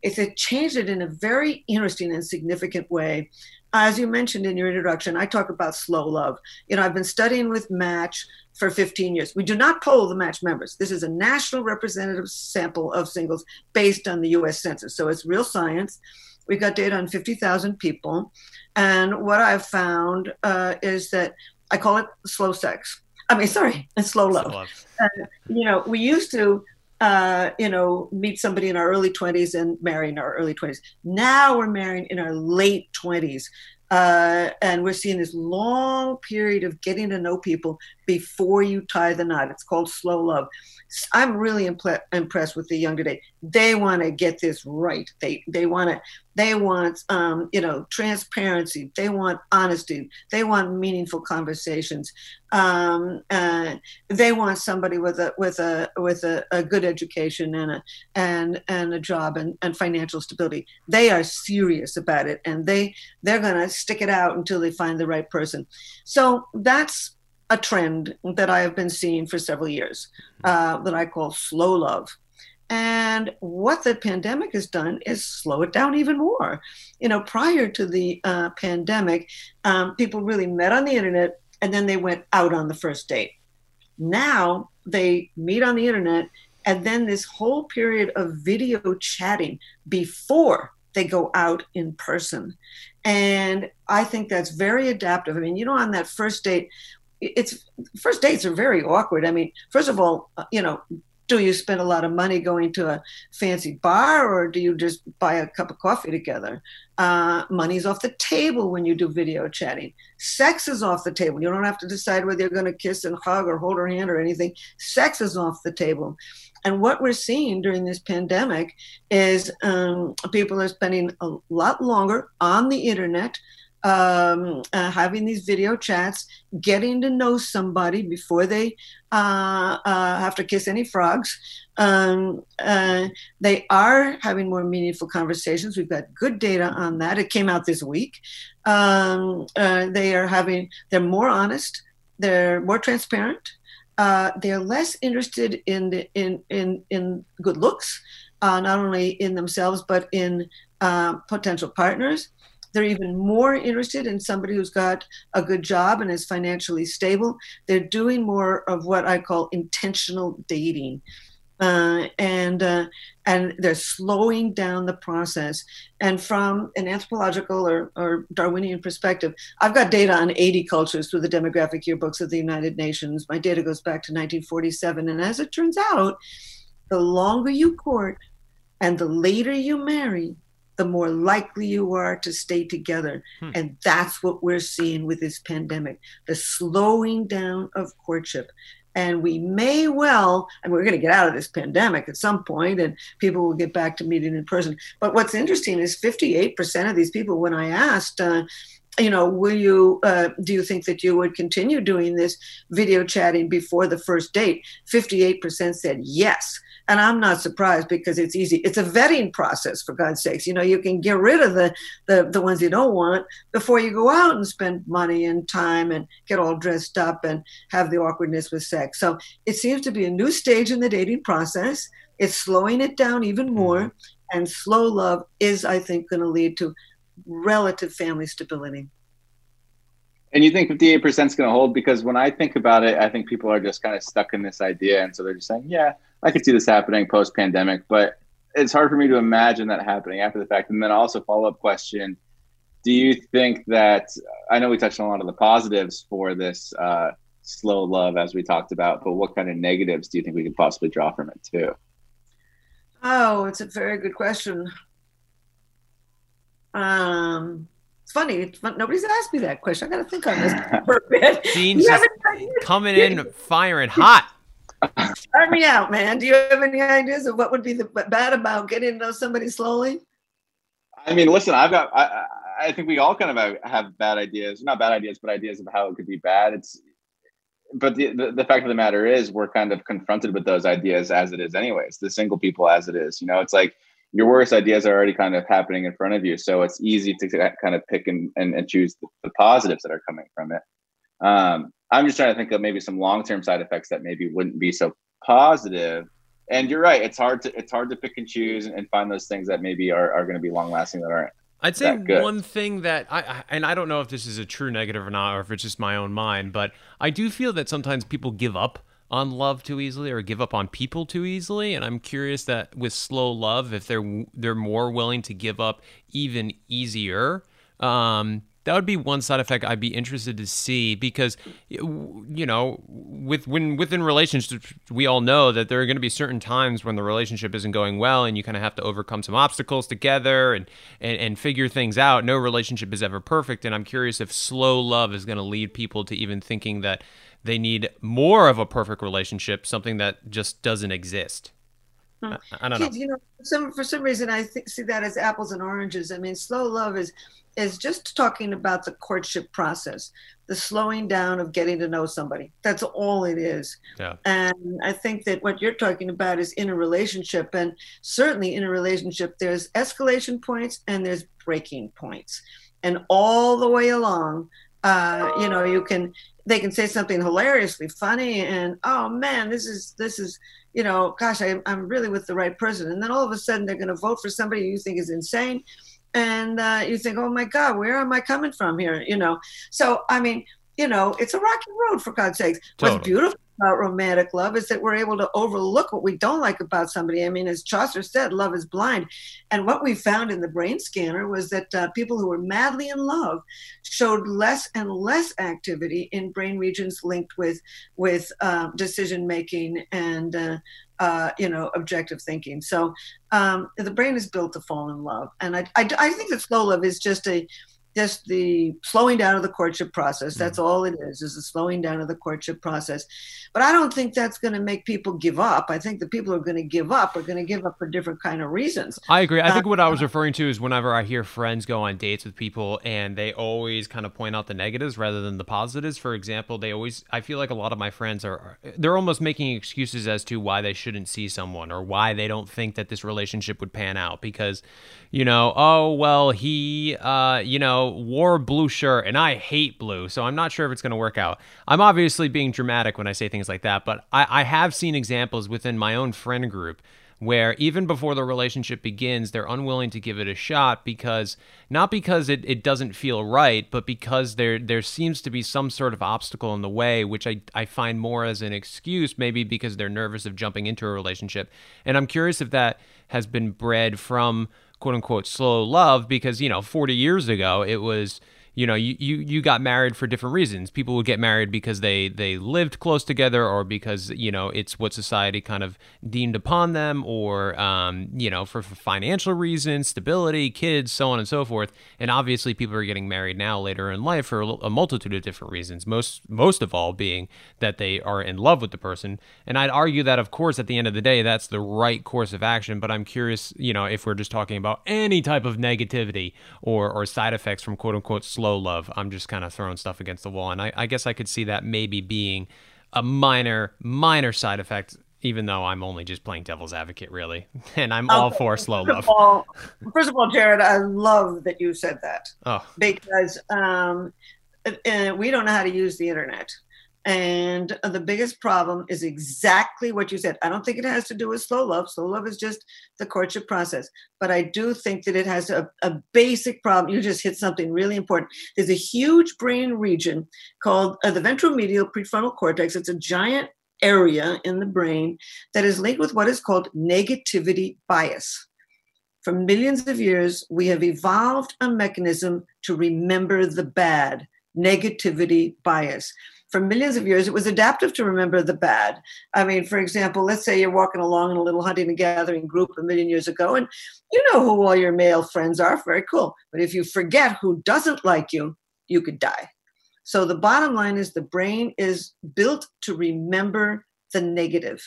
It's it changed it in a very interesting and significant way. As you mentioned in your introduction, I talk about slow love. You know, I've been studying with Match for 15 years. We do not poll the Match members. This is a national representative sample of singles based on the US Census. So it's real science. We've got data on 50,000 people. And what I've found uh, is that I call it slow sex. I mean, sorry, it's slow love. Slow love. Uh, you know, we used to, uh, you know, meet somebody in our early 20s and marry in our early 20s. Now we're marrying in our late 20s. Uh, and we're seeing this long period of getting to know people before you tie the knot. It's called slow love. I'm really impl- impressed with the young today. They want to get this right. They they want to they want um, you know transparency. They want honesty. They want meaningful conversations. Um, uh, they want somebody with a with a with a, a, good education and a and and a job and, and financial stability. They are serious about it, and they they're going to stick it out until they find the right person. So that's a trend that I have been seeing for several years uh, that I call slow love. And what the pandemic has done is slow it down even more. You know, prior to the uh, pandemic, um, people really met on the internet and then they went out on the first date. Now they meet on the internet and then this whole period of video chatting before they go out in person. And I think that's very adaptive. I mean, you know, on that first date, it's first dates are very awkward. I mean, first of all, uh, you know, do you spend a lot of money going to a fancy bar or do you just buy a cup of coffee together? Uh, money's off the table when you do video chatting. Sex is off the table. You don't have to decide whether you're going to kiss and hug or hold her hand or anything. Sex is off the table. And what we're seeing during this pandemic is um, people are spending a lot longer on the internet um, uh, having these video chats, getting to know somebody before they uh, uh, have to kiss any frogs. Um, uh, they are having more meaningful conversations. We've got good data on that. It came out this week. Um, uh, they are having. They're more honest. They're more transparent. Uh, they're less interested in the, in in in good looks, not only in themselves but in potential partners they're even more interested in somebody who's got a good job and is financially stable. They're doing more of what I call intentional dating. Uh, and uh, and they're slowing down the process. And from an anthropological or, or Darwinian perspective, I've got data on 80 cultures through the demographic yearbooks of the United Nations. My data goes back to 1947, and as it turns out, the longer you court and the later you marry, the more likely you are to stay together. Hmm. And that's what we're seeing with this pandemic the slowing down of courtship. And we may well, and we're going to get out of this pandemic at some point, and people will get back to meeting in person. But what's interesting is 58% of these people, when I asked, uh, you know, will you, uh, do you think that you would continue doing this video chatting before the first date? 58% said yes. And I'm not surprised because it's easy. It's a vetting process, for God's sakes. You know, you can get rid of the, the, the ones you don't want before you go out and spend money and time and get all dressed up and have the awkwardness with sex. So it seems to be a new stage in the dating process. It's slowing it down even more. Mm-hmm. And slow love is, I think, going to lead to relative family stability. And you think 58% is going to hold? Because when I think about it, I think people are just kind of stuck in this idea. And so they're just saying, yeah, I could see this happening post pandemic, but it's hard for me to imagine that happening after the fact. And then also follow up question: Do you think that I know we touched on a lot of the positives for this uh, slow love as we talked about, but what kind of negatives do you think we could possibly draw from it too? Oh, it's a very good question. Um, it's funny. It's fun. Nobody's asked me that question. I got to think on this for a bit. Dean's coming in firing hot. Start me out, man. Do you have any ideas of what would be the bad about getting to know somebody slowly? I mean, listen, I've got. I, I think we all kind of have bad ideas, not bad ideas, but ideas of how it could be bad. It's, but the, the, the fact of the matter is, we're kind of confronted with those ideas as it is, anyways. The single people as it is, you know, it's like your worst ideas are already kind of happening in front of you, so it's easy to kind of pick and, and, and choose the, the positives that are coming from it. Um, I'm just trying to think of maybe some long term side effects that maybe wouldn't be so positive. And you're right; it's hard to it's hard to pick and choose and, and find those things that maybe are, are going to be long lasting that aren't. I'd say one thing that I and I don't know if this is a true negative or not, or if it's just my own mind, but I do feel that sometimes people give up on love too easily or give up on people too easily. And i'm curious that with slow love if they're they're more willing to give up even easier um, that would be one side effect I'd be interested to see because you know with when within relationships we all know that there are going to be certain times when the relationship isn't going well and you kind of have to overcome some obstacles together and, and and figure things out. No relationship is ever perfect. And I'm curious if slow love is going to lead people to even thinking that they need more of a perfect relationship something that just doesn't exist hmm. I, I, don't know. You know, some for some reason I th- see that as apples and oranges. I mean, slow love is is just talking about the courtship process, the slowing down of getting to know somebody. That's all it is. Yeah. And I think that what you're talking about is in a relationship. And certainly in a relationship, there's escalation points and there's breaking points. And all the way along, Uh, you know, you can they can say something hilariously funny and oh man, this is this is you know, gosh, I, I'm really with the right person, and then all of a sudden they're going to vote for somebody you think is insane, and uh, you think, oh my God, where am I coming from here? You know, so I mean, you know, it's a rocky road for God's sakes. Totally. What's beautiful about romantic love is that we're able to overlook what we don't like about somebody. I mean, as Chaucer said, love is blind. And what we found in the brain scanner was that uh, people who were madly in love showed less and less activity in brain regions linked with with uh, decision making and uh, uh, you know objective thinking. So um, the brain is built to fall in love, and I, I, I think that slow love is just a just the slowing down of the courtship process. That's Mm-hmm. all it is, is the slowing down of the courtship process. But I don't think that's going to make people give up. I think the people who are going to give up are going to give up for different kind of reasons. I agree. I think Uh, what I was referring to is whenever I hear friends go on dates with people and they always kind of point out the negatives rather than the positives. For example, they always, I feel like a lot of my friends are, they're almost making excuses as to why they shouldn't see someone or why they don't think that this relationship would pan out because, you know, oh, well, he, uh, you know, wore a blue shirt and I hate blue. So I'm not sure if it's going to work out. I'm obviously being dramatic when I say things like that, but I, I have seen examples within my own friend group where even before the relationship begins, they're unwilling to give it a shot because not because it, it doesn't feel right, but because there there seems to be some sort of obstacle in the way, which I, I find more as an excuse, maybe because they're nervous of jumping into a relationship. And I'm curious if that has been bred from quote unquote slow love, because, you know, 40 years ago it was you know you, you you got married for different reasons. People would get married because they they lived close together or because you know it's what society kind of deemed upon them or um, you know for, for financial reasons stability kids so on and so forth. And obviously people are getting married now later in life for a, multitude of different reasons most most of all being that they are in love with the person. And i'd argue that of course at the end of the day that's the right course of action. But i'm curious you know if we're just talking about any type of negativity or or side effects from quote unquote slow love. I'm just kind of throwing stuff against the wall. And I, I guess i could see that maybe being a minor minor side effect even though i'm only just playing devil's advocate really. And i'm all for slow first love. all, first of all, Jared, I love that you said that. Oh. Because um, uh, we don't know how to use the internet. And the biggest problem is exactly what you said. I don't think it has to do with slow love. Slow love is just the courtship process. But I do think that it has a, a basic problem. You just hit something really important. There's a huge brain region called uh, the ventromedial prefrontal cortex. It's a giant area in the brain that is linked with what is called negativity bias. For millions of years, we have evolved a mechanism to remember the bad, negativity bias. For millions of years, it was adaptive to remember the bad. I mean, for example, let's say you're walking along in a little hunting and gathering group a million years ago, and you know who all your male friends are. Very cool. But if you forget who doesn't like you, you could die. So the bottom line is the brain is built to remember the negative.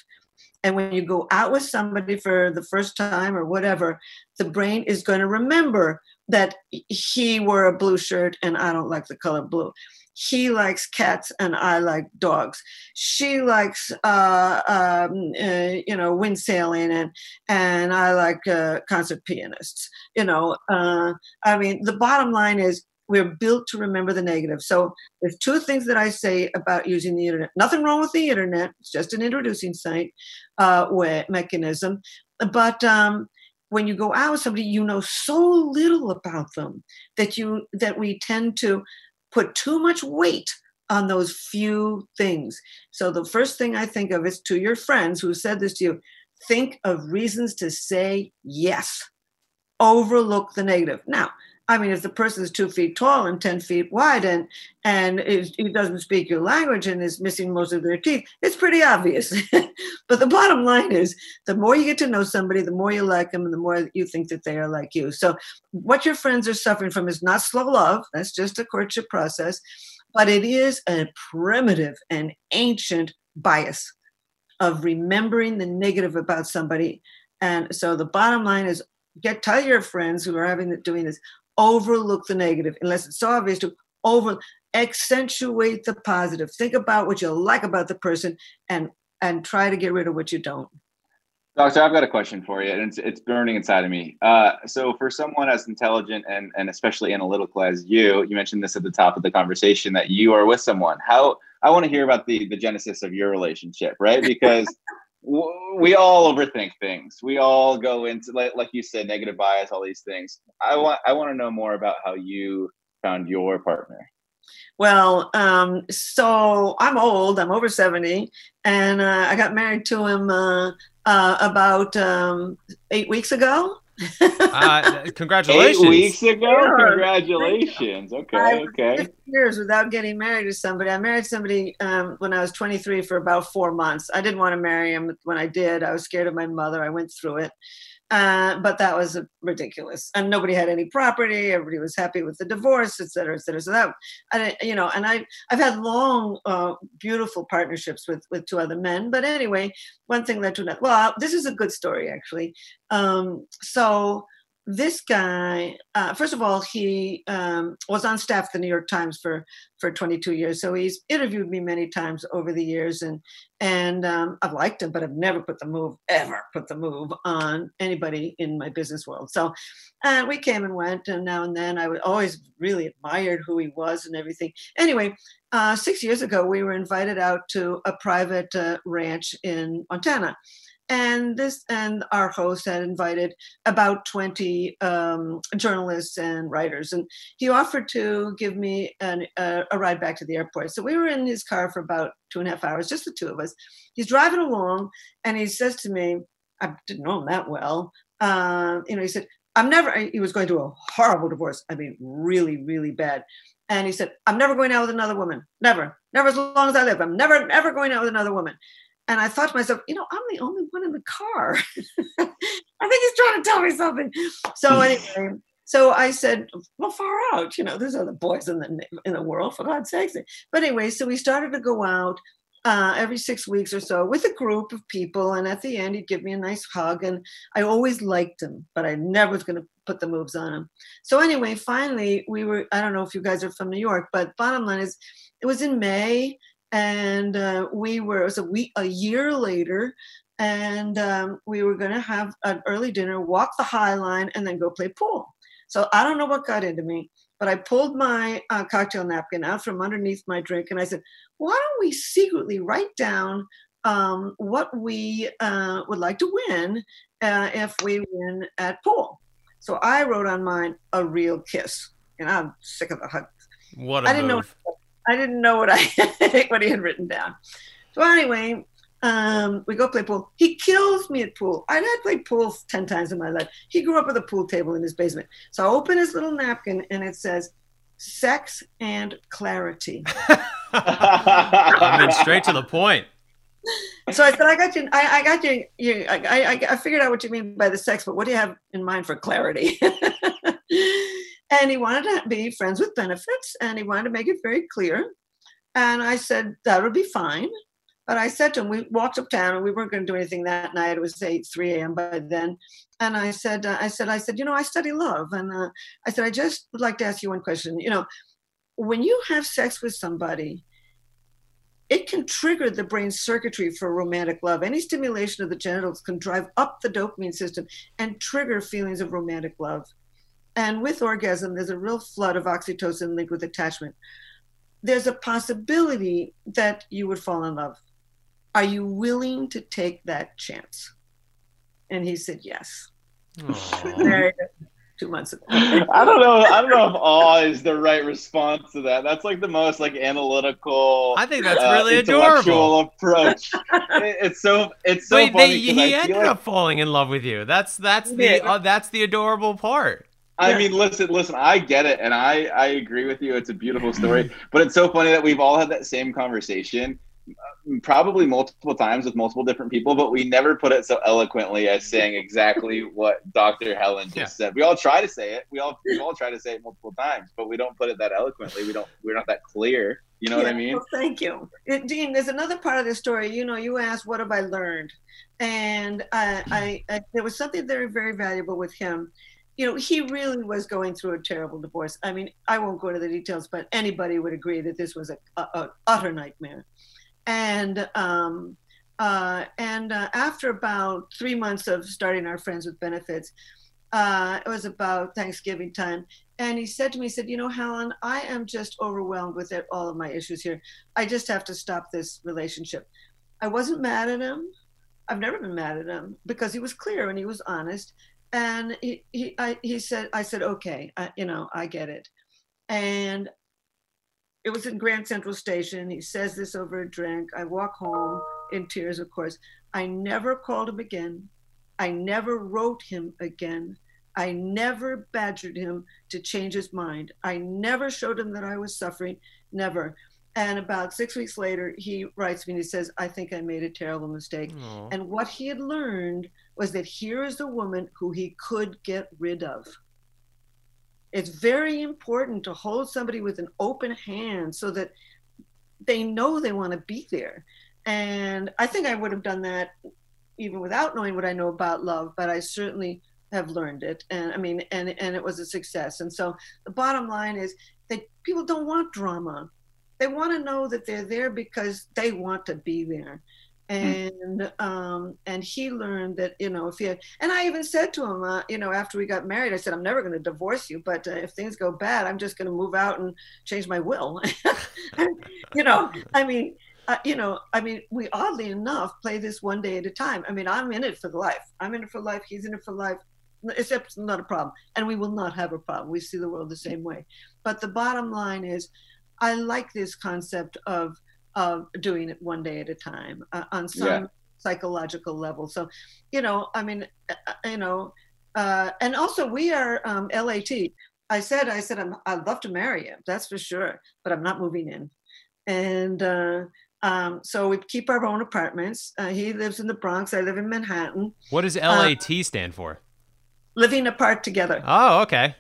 And when you go out with somebody for the first time or whatever, the brain is going to remember that he wore a blue shirt and I don't like the color blue. He likes cats and I like dogs. She likes, uh, um, uh, you know, wind sailing and and I like uh, concert pianists. You know, uh, I mean, the bottom line is we're built to remember the negative. So there's two things that I say about using the internet. Nothing wrong with the internet. It's just an introducing site uh, way, mechanism. But um, when you go out with somebody, you know so little about them that you that we tend to put too much weight on those few things. So the first thing I think of is to your friends who said this to you, think of reasons to say yes. Overlook the negative. Now, I mean, if the person is two feet tall and ten feet wide, and and he doesn't speak your language and is missing most of their teeth, it's pretty obvious. but the bottom line is, the more you get to know somebody, the more you like them, and the more you think that they are like you. So, what your friends are suffering from is not slow love. That's just a courtship process, but it is a primitive and ancient bias of remembering the negative about somebody. And so, the bottom line is, get tell your friends who are having doing this overlook the negative unless it's so obvious to over accentuate the positive think about what you like about the person and and try to get rid of what you don't Doctor, I've got a question for you, and it's it's burning inside of me. Uh, so, for someone as intelligent and and especially analytical as you, you mentioned this at the top of the conversation that you are with someone. How I want to hear about the the genesis of your relationship, right? Because we all overthink things. We all go into like like you said, negative bias, all these things. I want I want to know more about how you found your partner. Well, um, so I'm old. I'm over seventy, and uh, I got married to him uh, uh, about um, eight weeks ago. Uh, congratulations! Eight weeks ago. Congratulations. Okay. Okay. Years without getting married to somebody. I married somebody um, when I was 23 for about four months. I didn't want to marry him when I did. I was scared of my mother. I went through it. Uh, but that was ridiculous, and nobody had any property. Everybody was happy with the divorce, et cetera, et cetera. So that, I, you know, and I, I've had long, uh, beautiful partnerships with with two other men. But anyway, one thing led to another. Well, this is a good story actually. Um, so this guy, uh, first of all, he um, was on staff at the New York Times for for 22 years. So he's interviewed me many times over the years, and and um, I've liked him, but I've never put the move ever put the move on anybody in my business world. So uh, we came and went, and now and then I would always really admired who he was and everything. Anyway, uh, six years ago, we were invited out to a private uh, ranch in Montana and this and our host had invited about 20 um, journalists and writers and he offered to give me an, a, a ride back to the airport. So we were in his car for about two and a half hours just the two of us. He's driving along and he says to me i didn't know him that well. Uh, you know he said i'm never he was going through a horrible divorce i mean really really bad. And he said i'm never going out with another woman never never as long as i live. I'm never never going out with another woman and I thought to myself, you know, I'm the only one in the car. I think he's trying to tell me something. So hmm. anyway, so I said, well, far out, you know, there's other boys in the in the world, for God's sakes. But anyway, so we started to go out uh, every six weeks or so with a group of people. And at the end, he'd give me a nice hug. And I always liked him, but I never was going to put the moves on him. So anyway, finally, we were, I don't know if you guys are from New York, but bottom line is it was in May and uh, we were it was a week a year later and um, we were going to have an early dinner walk the high line and then go play pool. So i don't know what got into me but i pulled my uh, cocktail napkin out from underneath my drink and i said why don't we secretly write down um, what we uh, would like to win uh, if we win at pool? So i wrote on mine a real kiss and i'm sick of the hug what I didn't move. know I didn't know what I what he had written down. So anyway, um, we go play pool. He kills me at pool. I had played pool ten times in my life. He grew up with a pool table in his basement. So I open his little napkin and it says sex and clarity. I mean, straight to the point. So I said, I got you. I, I got you. you I, I, I figured out what you mean by the sex, but what do you have in mind for clarity? And he wanted to be friends with benefits and he wanted to make it very clear. And I said, that would be fine. But I said to him, we walked uptown and we weren't going to do anything that night. It was 8, 3 a.m. by then. And I said, uh, I said, I said, you know, I study love. And uh, I said, I just would like to ask you one question. You know, when you have sex with somebody, it can trigger the brain circuitry for romantic love. Any stimulation of the genitals can drive up the dopamine system and trigger feelings of romantic love. And with orgasm, there's a real flood of oxytocin linked with attachment. There's a possibility that you would fall in love. Are you willing to take that chance? And he said yes. two months ago. I don't know. I don't know if awe is the right response to that. That's like the most like analytical. I think that's uh, really adorable approach. it, it's so it's so funny. They, he I ended like... up falling in love with you. That's that's the yeah. uh, that's the adorable part. I mean, listen, listen. I get it, and I I agree with you. It's a beautiful story, but it's so funny that we've all had that same conversation, uh, probably multiple times with multiple different people, but we never put it so eloquently as saying exactly what Dr. Helen just yeah. said. We all try to say it. We all we all try to say it multiple times, but we don't put it that eloquently. We don't. We're not that clear. You know yeah, what I mean? Well, thank you, Dean. There's another part of the story. You know, you asked, "What have I learned?" And I, I, I there was something very, very valuable with him you know, he really was going through a terrible divorce. I mean, I won't go into the details, but anybody would agree that this was a, a, a utter nightmare. And um, Uh, and uh, after about three months of starting our Friends with Benefits, uh, it was about Thanksgiving time. And he said to me, he said, You know, Helen, I am just overwhelmed with it, all of my issues here. I just have to stop this relationship. I wasn't mad at him. I've never been mad at him because he was clear and he was honest. And he, he, I, he said, I said, okay, I, you know, I get it. And it was in Grand Central Station. He says this over a drink. I walk home in tears, of course. I never called him again. I never wrote him again. I never badgered him to change his mind. I never showed him that I was suffering. Never. And about six weeks later, he writes me and he says, I think I made a terrible mistake. Aw. And what he had learned was that here is a woman who he could get rid of. It's very important to hold somebody with an open hand so that they know they want to be there. And I think I would have done that even without knowing what I know about love, but I certainly have learned it. And I mean, and, and it was a success. And so the bottom line is that people don't want drama. They want to know that they're there because they want to be there. And um, and he learned that you know if he had, and I even said to him, uh, you know, after we got married, I said I'm never going to divorce you, but uh, if things go bad, I'm just going to move out and change my will. you know, I mean, uh, you know, I mean, we oddly enough play this one day at a time. I mean, I'm in it for life. I'm in it for life. He's in it for life. Except it's not a problem, and we will not have a problem. We see the world the same way. But the bottom line is, I like this concept of of doing it one day at a time uh, on some Yeah. psychological level. So, you know, I mean, uh, uh, you know, uh, and also we are um, LAT. I said, I said, I'm, I'd love to marry him, that's for sure, but I'm not moving in. And uh, um, so we keep our own apartments. Uh, he lives in the Bronx. I live in Manhattan. What does Uh, LAT stand for? Living apart together. Oh, okay.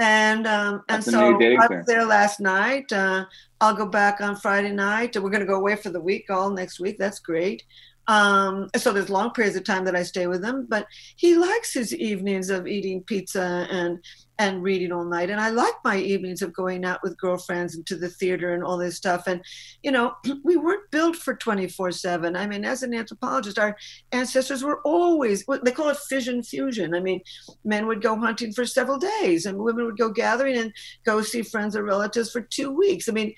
And um, and so I was there last night. Uh, I'll go back on Friday night. We're going to go away for the week, all next week. That's great. Um, so there's long periods of time that I stay with him, but he likes his evenings of eating pizza and and reading all night. And I like my evenings of going out with girlfriends and to the theater and all this stuff. And you know, we weren't built for 24/7. I mean, as an anthropologist, our ancestors were always, they call it fission fusion. I mean, men would go hunting for several days and women would go gathering and go see friends or relatives for two weeks i mean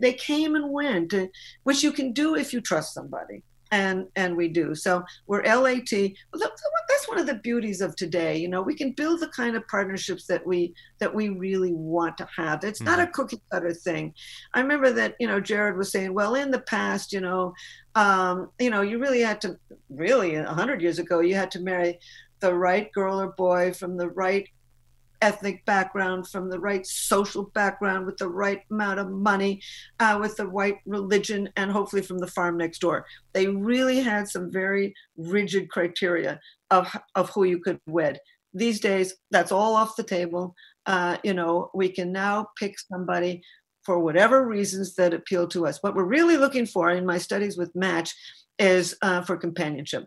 they came and went uh, which you can do if you trust somebody and and we do. So we're lat that's one of the beauties of today. You know we can build the kind of partnerships that we that we really want to have. It's not a cookie cutter thing. I remember that you know jared was saying well in the past you know um, you know you really had to really a hundred years ago you had to marry the right girl or boy from the right ethnic background, from the right social background, with the right amount of money, uh, with the right religion, and hopefully from the farm next door. They really had some very rigid criteria of of who you could wed. These days, that's all off the table. Uh, you know, we can now pick somebody for whatever reasons that appeal to us. What we're really looking for in my studies with Match is uh, for companionship.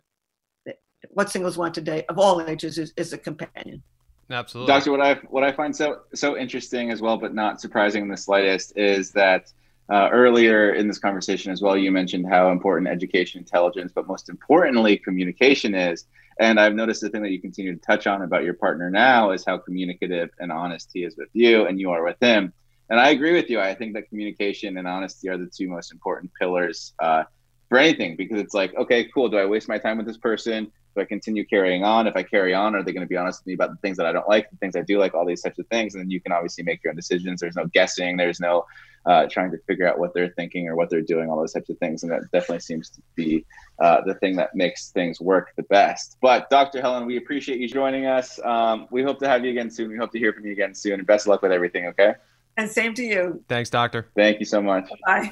What singles want today, of all ages, is, is a companion. Absolutely. Doctor, what I what I find so so interesting as well, but not surprising in the slightest, is that uh, earlier in this conversation as well, you mentioned how important education, intelligence, but most importantly, communication is. And I've noticed the thing that you continue to touch on about your partner now is how communicative and honest he is with you, and you are with him. And I agree with you. I think that communication and honesty are the two most important pillars uh, for anything because it's like, okay, cool. Do I waste my time with this person? Do I continue carrying on? If I carry on, are they going to be honest with me about the things that I don't like, the things I do like, all these types of things? And then you can obviously make your own decisions. There's no guessing. There's no uh, trying to figure out what they're thinking or what they're doing, all those types of things. And that definitely seems to be uh, the thing that makes things work the best. But Dr. Helen, we appreciate you joining us. Um, we hope to have you again soon. We hope to hear from you again soon. And best of luck with everything, okay? And same to you. Thanks, doctor. Thank you so much. Bye.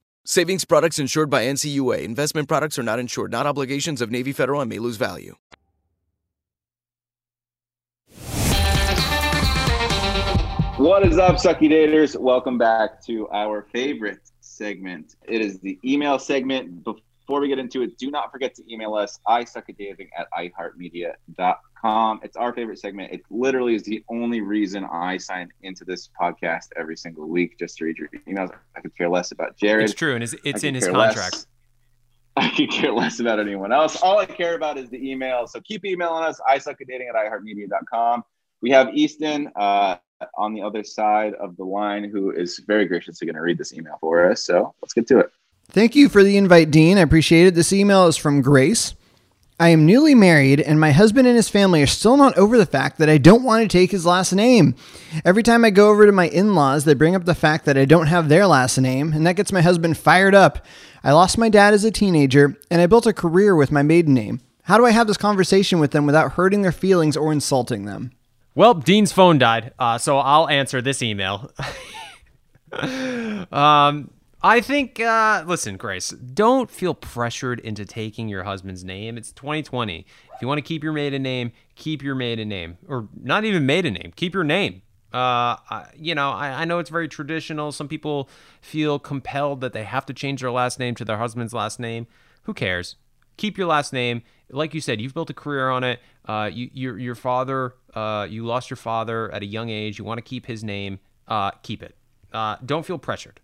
Savings products insured by NCUA. Investment products are not insured, not obligations of Navy Federal and may lose value. What is up, Sucky Daters? Welcome back to our favorite segment. It is the email segment. Before we get into it, do not forget to email us, I suck at dating at iheartmedia.com. It's our favorite segment. It literally is the only reason I sign into this podcast every single week just to read your emails. I could care less about Jared. It's true, and it's, it's in his care contract. less- I could care less about anyone else. All I care about is the email. So keep emailing us. I suck at dating at iheartmedia.com. We have Easton uh, on the other side of the line who is very graciously going to read this email for us. So let's get to it. Thank you for the invite, Dean. I appreciate it. This email is from Grace. I am newly married, and my husband and his family are still not over the fact that I don't want to take his last name. Every time I go over to my in laws, they bring up the fact that I don't have their last name, and that gets my husband fired up. I lost my dad as a teenager, and I built a career with my maiden name. How do I have this conversation with them without hurting their feelings or insulting them? Well, Dean's phone died, uh, so I'll answer this email. um, I think, uh, listen, Grace, don't feel pressured into taking your husband's name. It's 2020. If you want to keep your maiden name, keep your maiden name, or not even maiden name, keep your name. Uh, I, you know, I, I know it's very traditional. Some people feel compelled that they have to change their last name to their husband's last name. Who cares? Keep your last name. Like you said, you've built a career on it. Uh, you, your your father, uh, you lost your father at a young age. You want to keep his name. Uh, keep it. Uh, don't feel pressured.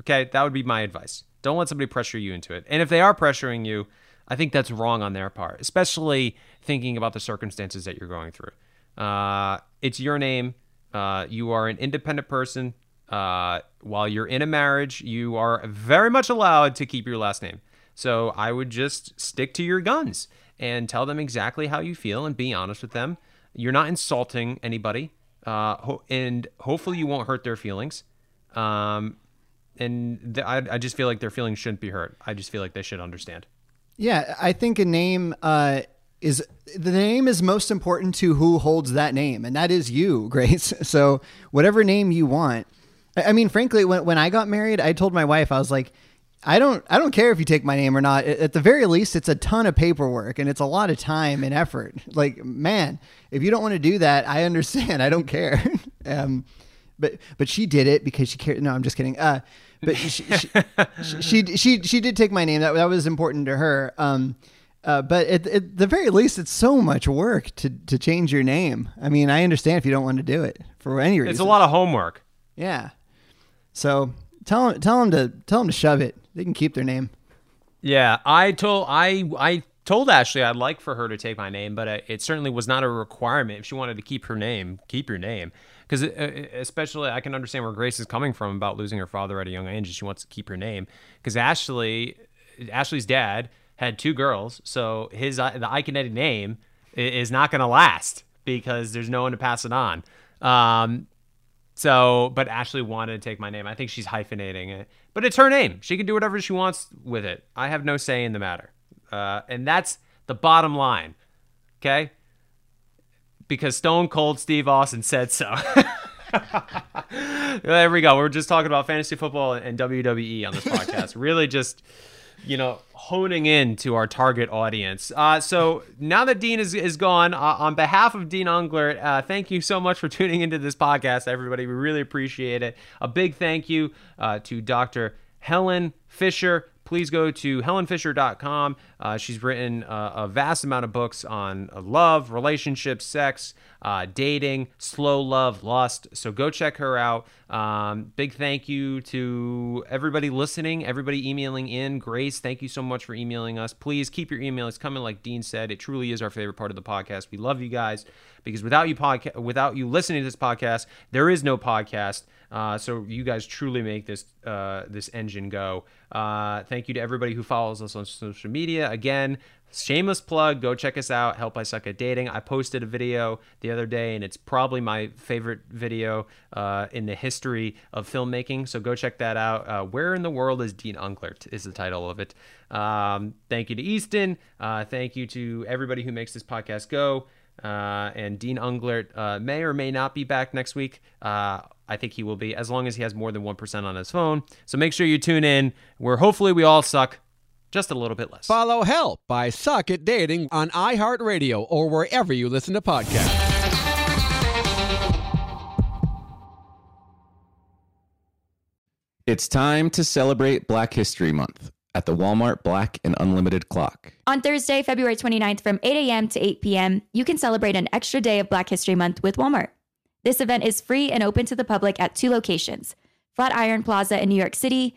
Okay, that would be my advice. Don't let somebody pressure you into it. And if they are pressuring you, I think that's wrong on their part, especially thinking about the circumstances that you're going through. Uh, it's your name. Uh, you are an independent person. Uh, while you're in a marriage, you are very much allowed to keep your last name. So I would just stick to your guns and tell them exactly how you feel and be honest with them. You're not insulting anybody, uh, ho- and hopefully you won't hurt their feelings. Um, and th- I, I just feel like their feelings shouldn't be hurt. I just feel like they should understand. Yeah, I think a name uh, is the name is most important to who holds that name, and that is you, Grace. So whatever name you want. I mean, frankly, when when I got married, I told my wife I was like, I don't I don't care if you take my name or not. At at the very least, it's a ton of paperwork and it's a lot of time and effort. Like, man, if you don't want to do that, I understand. I don't care. um, but but she did it because she cared. No, I'm just kidding. Uh, but she she, she she she she did take my name. That that was important to her. Um, uh, but at, at the very least, it's so much work to to change your name. I mean, I understand if you don't want to do it for any reason. It's a lot of homework. Yeah. So tell them tell them to tell them to shove it. They can keep their name. Yeah, I told I I told Ashley I'd like for her to take my name, but it certainly was not a requirement. If she wanted to keep her name, keep your name. Because especially, I can understand where Grace is coming from about losing her father at a young age. and She wants to keep her name. Because Ashley, Ashley's dad had two girls, so his the Iaconetti name is not going to last because there's no one to pass it on. Um, so, but Ashley wanted to take my name. I think she's hyphenating it, but it's her name. She can do whatever she wants with it. I have no say in the matter. Uh, and that's the bottom line. Okay? Because Stone Cold Steve Austin said so. there we go. We're just talking about fantasy football and WWE on this podcast. really just you know, honing in to our target audience. Uh, so now that Dean is, is gone, uh, on behalf of Dean Unglert, uh, thank you so much for tuning into this podcast, everybody. We really appreciate it. A big thank you uh, to Dr. Helen Fisher please go to helenfisher.com. Uh, she's written uh, a vast amount of books on uh, love, relationships, sex, uh, dating, slow love, lust. So go check her out. Um, big thank you to everybody listening, everybody emailing in. Grace, thank you so much for emailing us. Please keep your emails coming. Like Dean said, it truly is our favorite part of the podcast. We love you guys because without you podcast, without you listening to this podcast, there is no podcast. Uh, so you guys truly make this uh, this engine go. Uh, thank you to everybody who follows us on social media. Again, shameless plug. Go check us out. Help I suck at dating. I posted a video the other day, and it's probably my favorite video uh, in the history of filmmaking. So go check that out. Uh, Where in the world is Dean Unglert? Is the title of it. Um, thank you to Easton. Uh, thank you to everybody who makes this podcast go. and Dean Unglert may or may not be back next week. I think he will be, as long as he has more than 1% on his phone. So make sure you tune in, where hopefully we all suck just a little bit less. Follow Help I Suck at Dating on iHeartRadio or wherever you listen to podcasts. It's time to celebrate Black History Month at the Walmart Black and Unlimited Clock. On Thursday, February 29th from 8 a.m. to 8 p.m., you can celebrate an extra day of Black History Month with Walmart. This event is free and open to the public at two locations Flatiron Plaza in New York City